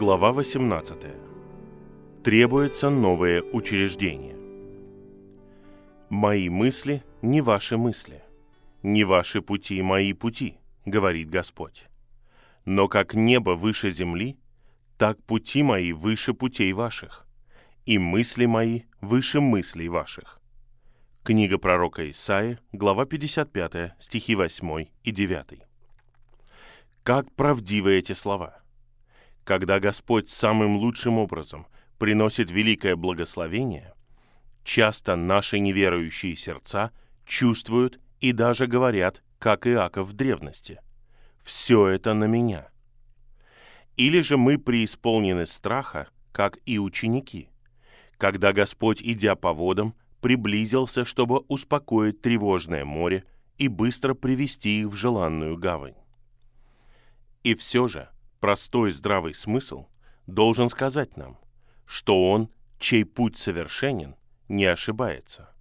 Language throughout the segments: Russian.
Глава 18. Требуется новое учреждение. «Мои мысли не ваши мысли, не ваши пути мои пути», — говорит Господь. «Но как небо выше земли, так пути мои выше путей ваших, и мысли мои выше мыслей ваших». Книга пророка Исаия, глава 55, стихи 8 и 9. Как правдивы эти слова! Когда Господь самым лучшим образом приносит великое благословение, часто наши неверующие сердца чувствуют и даже говорят, как Иаков в древности. «Все это на меня». Или же мы преисполнены страха, как и ученики, когда Господь, идя по водам, приблизился, чтобы успокоить тревожное море и быстро привести их в желанную гавань. И все же простой здравый смысл должен сказать нам, что он, чей путь совершенен, не ошибается,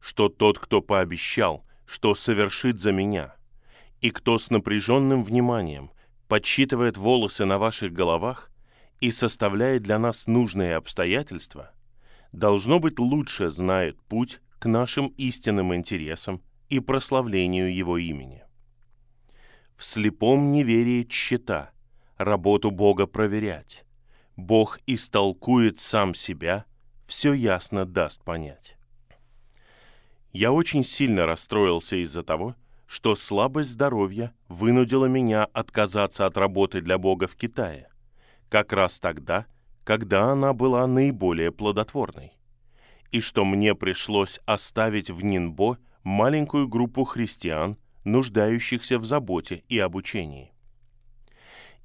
что тот, кто пообещал, что совершит за меня, и кто с напряженным вниманием подсчитывает волосы на ваших головах и составляет для нас нужные обстоятельства, должно быть лучше знает путь к нашим истинным интересам и прославлению Его имени. В слепом неверии тщета, работу Бога проверять. Бог истолкует сам себя, все ясно даст понять. Я очень сильно расстроился из-за того, что слабость здоровья вынудила меня отказаться от работы для Бога в Китае, как раз тогда, когда она была наиболее плодотворной, и что мне пришлось оставить в Нинбо маленькую группу христиан – нуждающихся в заботе и обучении.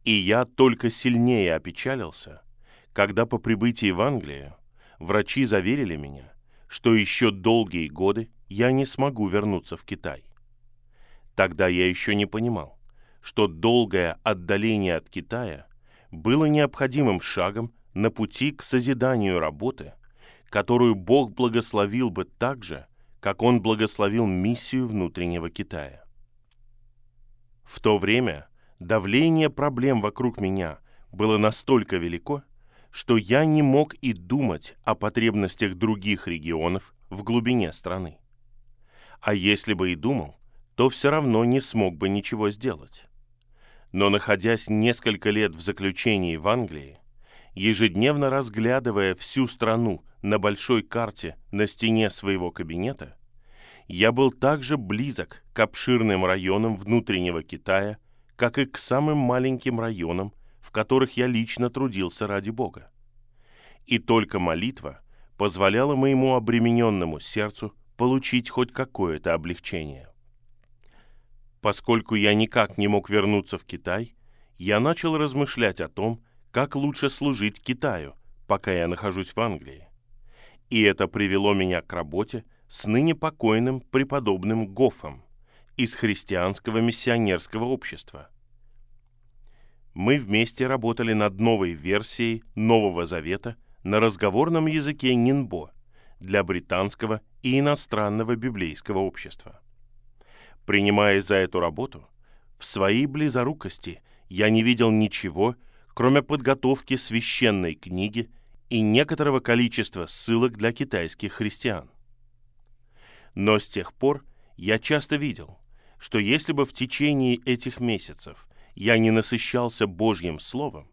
И я только сильнее опечалился, когда по прибытии в Англию врачи заверили меня, что еще долгие годы я не смогу вернуться в Китай. Тогда я еще не понимал, что долгое отдаление от Китая было необходимым шагом на пути к созиданию работы, которую Бог благословил бы так же, как Он благословил миссию внутреннего Китая. В то время давление проблем вокруг меня было настолько велико, что я не мог и думать о потребностях других регионов в глубине страны. А если бы и думал, то все равно не смог бы ничего сделать. Но находясь несколько лет в заключении в Англии, ежедневно разглядывая всю страну на большой карте на стене своего кабинета, я был также близок к обширным районам внутреннего Китая, как и к самым маленьким районам, в которых я лично трудился ради Бога. И только молитва позволяла моему обремененному сердцу получить хоть какое-то облегчение. Поскольку я никак не мог вернуться в Китай, я начал размышлять о том, как лучше служить Китаю, пока я нахожусь в Англии. И это привело меня к работе, с ныне покойным преподобным Гофом из христианского миссионерского общества. Мы вместе работали над новой версией Нового Завета на разговорном языке Нинбо для британского и иностранного библейского общества. Принимаясь за эту работу, в своей близорукости я не видел ничего, кроме подготовки священной книги и некоторого количества ссылок для китайских христиан. Но с тех пор я часто видел, что если бы в течение этих месяцев я не насыщался Божьим Словом,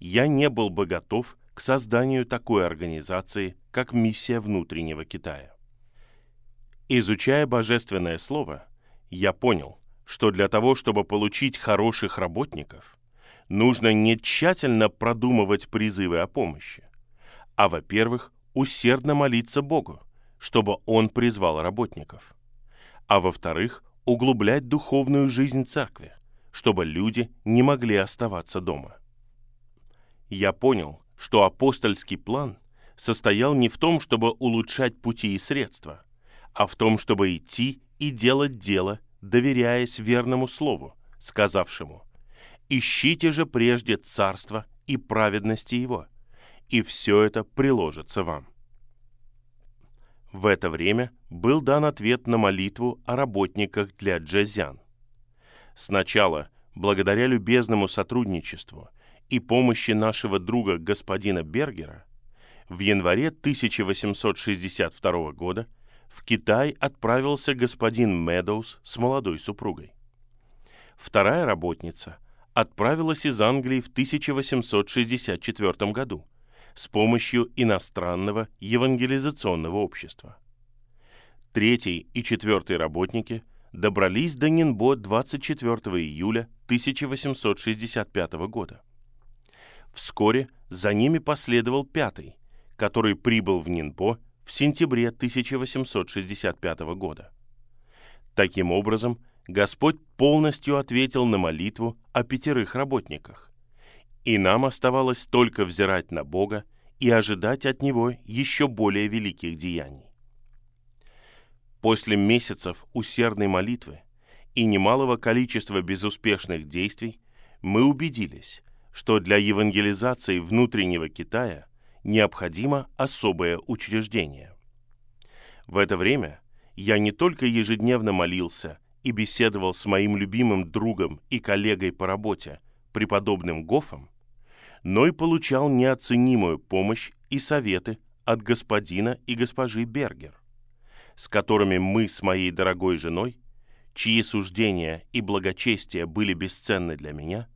я не был бы готов к созданию такой организации, как Миссия внутреннего Китая. Изучая Божественное Слово, я понял, что для того, чтобы получить хороших работников, нужно не тщательно продумывать призывы о помощи, а, во-первых, усердно молиться Богу, чтобы он призвал работников. А во-вторых, углублять духовную жизнь церкви, чтобы люди не могли оставаться дома. Я понял, что апостольский план состоял не в том, чтобы улучшать пути и средства, а в том, чтобы идти и делать дело, доверяясь верному слову, сказавшему «Ищите же прежде царство и праведности его, и все это приложится вам». В это время был дан ответ на молитву о работниках для джазян. Сначала, благодаря любезному сотрудничеству и помощи нашего друга господина Бергера, в январе 1862 года в Китай отправился господин Медоуз с молодой супругой. Вторая работница отправилась из Англии в 1864 году с помощью иностранного евангелизационного общества. Третий и четвертый работники добрались до Нинбо 24 июля 1865 года. Вскоре за ними последовал пятый, который прибыл в Нинбо в сентябре 1865 года. Таким образом, Господь полностью ответил на молитву о пятерых работниках, и нам оставалось только взирать на Бога и ожидать от Него еще более великих деяний. После месяцев усердной молитвы и немалого количества безуспешных действий мы убедились, что для евангелизации внутреннего Китая необходимо особое учреждение. В это время я не только ежедневно молился и беседовал с моим любимым другом и коллегой по работе, преподобным Гофом, но и получал неоценимую помощь и советы от господина и госпожи Бергер с которыми мы с моей дорогой женой, чьи суждения и благочестие были бесценны для меня,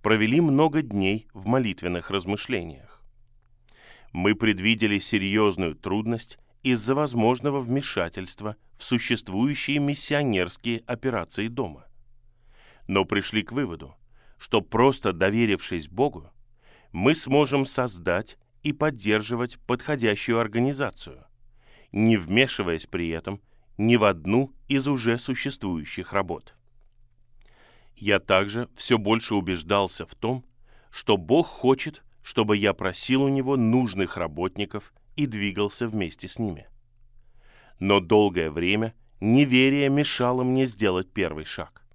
провели много дней в молитвенных размышлениях. Мы предвидели серьезную трудность из-за возможного вмешательства в существующие миссионерские операции дома. Но пришли к выводу, что просто доверившись Богу, мы сможем создать и поддерживать подходящую организацию, не вмешиваясь при этом ни в одну из уже существующих работ. Я также все больше убеждался в том, что Бог хочет, чтобы я просил у Него нужных работников и двигался вместе с ними. Но долгое время неверие мешало мне сделать первый шаг.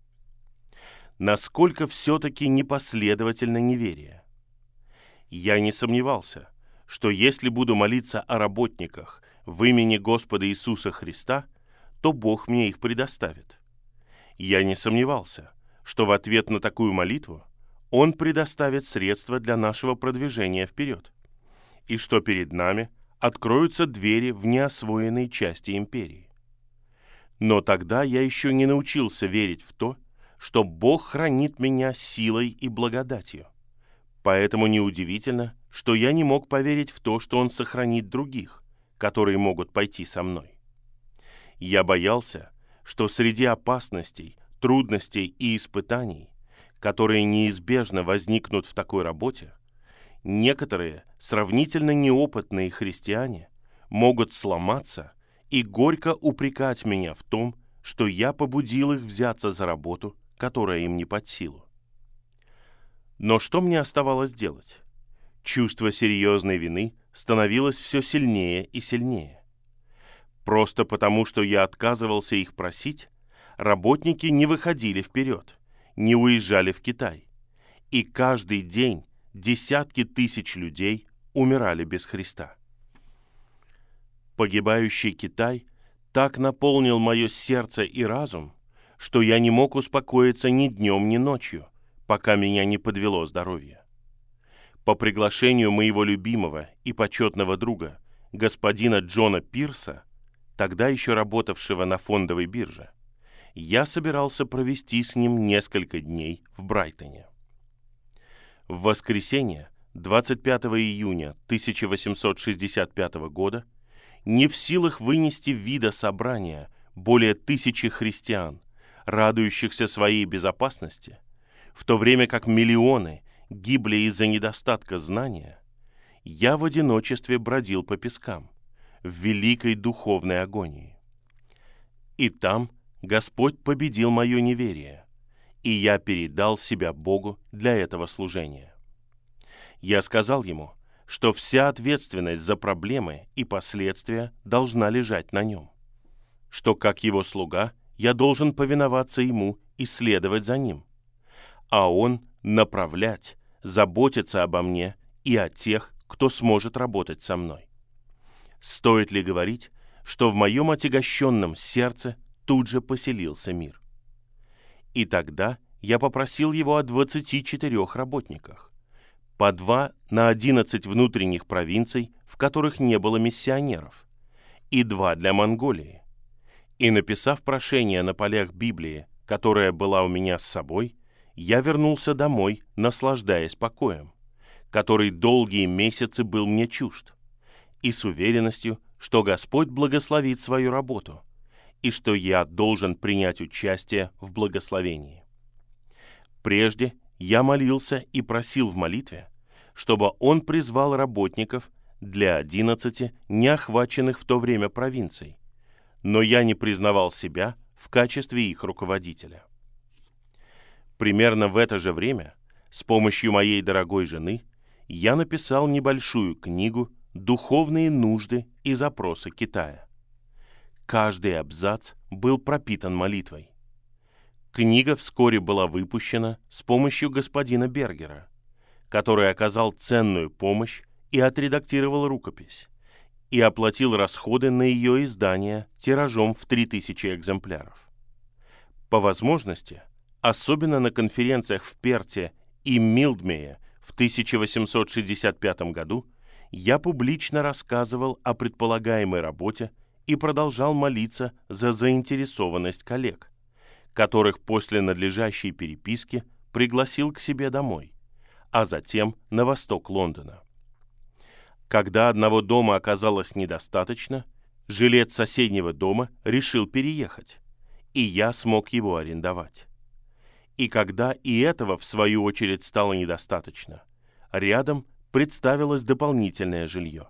Насколько все-таки непоследовательно неверие? Я не сомневался, что если буду молиться о работниках в имени Господа Иисуса Христа, то Бог мне их предоставит. Я не сомневался, что в ответ на такую молитву Он предоставит средства для нашего продвижения вперед, и что перед нами откроются двери в неосвоенной части империи. Но тогда я еще не научился верить в то, что Бог хранит меня силой и благодатью. Поэтому неудивительно, что я не мог поверить в то, что Он сохранит других, которые могут пойти со мной. Я боялся, что среди опасностей, трудностей и испытаний, которые неизбежно возникнут в такой работе, некоторые сравнительно неопытные христиане могут сломаться и горько упрекать меня в том, что я побудил их взяться за работу, которая им не под силу. Но что мне оставалось делать? Чувство серьезной вины становилось все сильнее и сильнее. Просто потому, что я отказывался их просить, работники не выходили вперед, не уезжали в Китай. И каждый день десятки тысяч людей умирали без Христа. Погибающий Китай так наполнил мое сердце и разум, что я не мог успокоиться ни днем, ни ночью, пока меня не подвело здоровье. По приглашению моего любимого и почетного друга, господина Джона Пирса, тогда еще работавшего на фондовой бирже, я собирался провести с ним несколько дней в Брайтоне. В воскресенье, 25 июня 1865 года, не в силах вынести вида собрания более тысячи христиан, радующихся своей безопасности, в то время как миллионы гибли из-за недостатка знания, я в одиночестве бродил по пескам, в великой духовной агонии. И там Господь победил мое неверие, и я передал себя Богу для этого служения. Я сказал ему, что вся ответственность за проблемы и последствия должна лежать на нем, что как его слуга я должен повиноваться ему и следовать за ним, а он направлять, заботиться обо мне и о тех, кто сможет работать со мной. Стоит ли говорить, что в моем отягощенном сердце тут же поселился мир? И тогда я попросил его о 24 работниках, по два на 11 внутренних провинций, в которых не было миссионеров, и два для Монголии. И написав прошение на полях Библии, которая была у меня с собой, я вернулся домой, наслаждаясь покоем, который долгие месяцы был мне чужд, и с уверенностью, что Господь благословит свою работу, и что я должен принять участие в благословении. Прежде я молился и просил в молитве, чтобы Он призвал работников для одиннадцати неохваченных в то время провинций, но я не признавал себя в качестве их руководителя. Примерно в это же время, с помощью моей дорогой жены, я написал небольшую книгу «Духовные нужды и запросы Китая». Каждый абзац был пропитан молитвой. Книга вскоре была выпущена с помощью господина Бергера, который оказал ценную помощь и отредактировал рукопись, и оплатил расходы на ее издание тиражом в 3000 экземпляров. По возможности, особенно на конференциях в Перте и Милдмее в 1865 году, я публично рассказывал о предполагаемой работе и продолжал молиться за заинтересованность коллег, которых после надлежащей переписки пригласил к себе домой, а затем на восток Лондона. Когда одного дома оказалось недостаточно, жилец соседнего дома решил переехать, и я смог его арендовать. И когда и этого, в свою очередь, стало недостаточно, рядом представилось дополнительное жилье.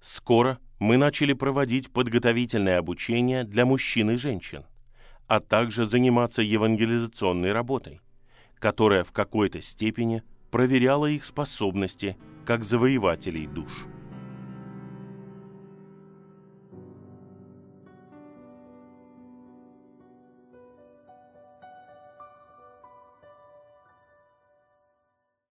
Скоро мы начали проводить подготовительное обучение для мужчин и женщин, а также заниматься евангелизационной работой, которая в какой-то степени проверяла их способности как завоевателей душ.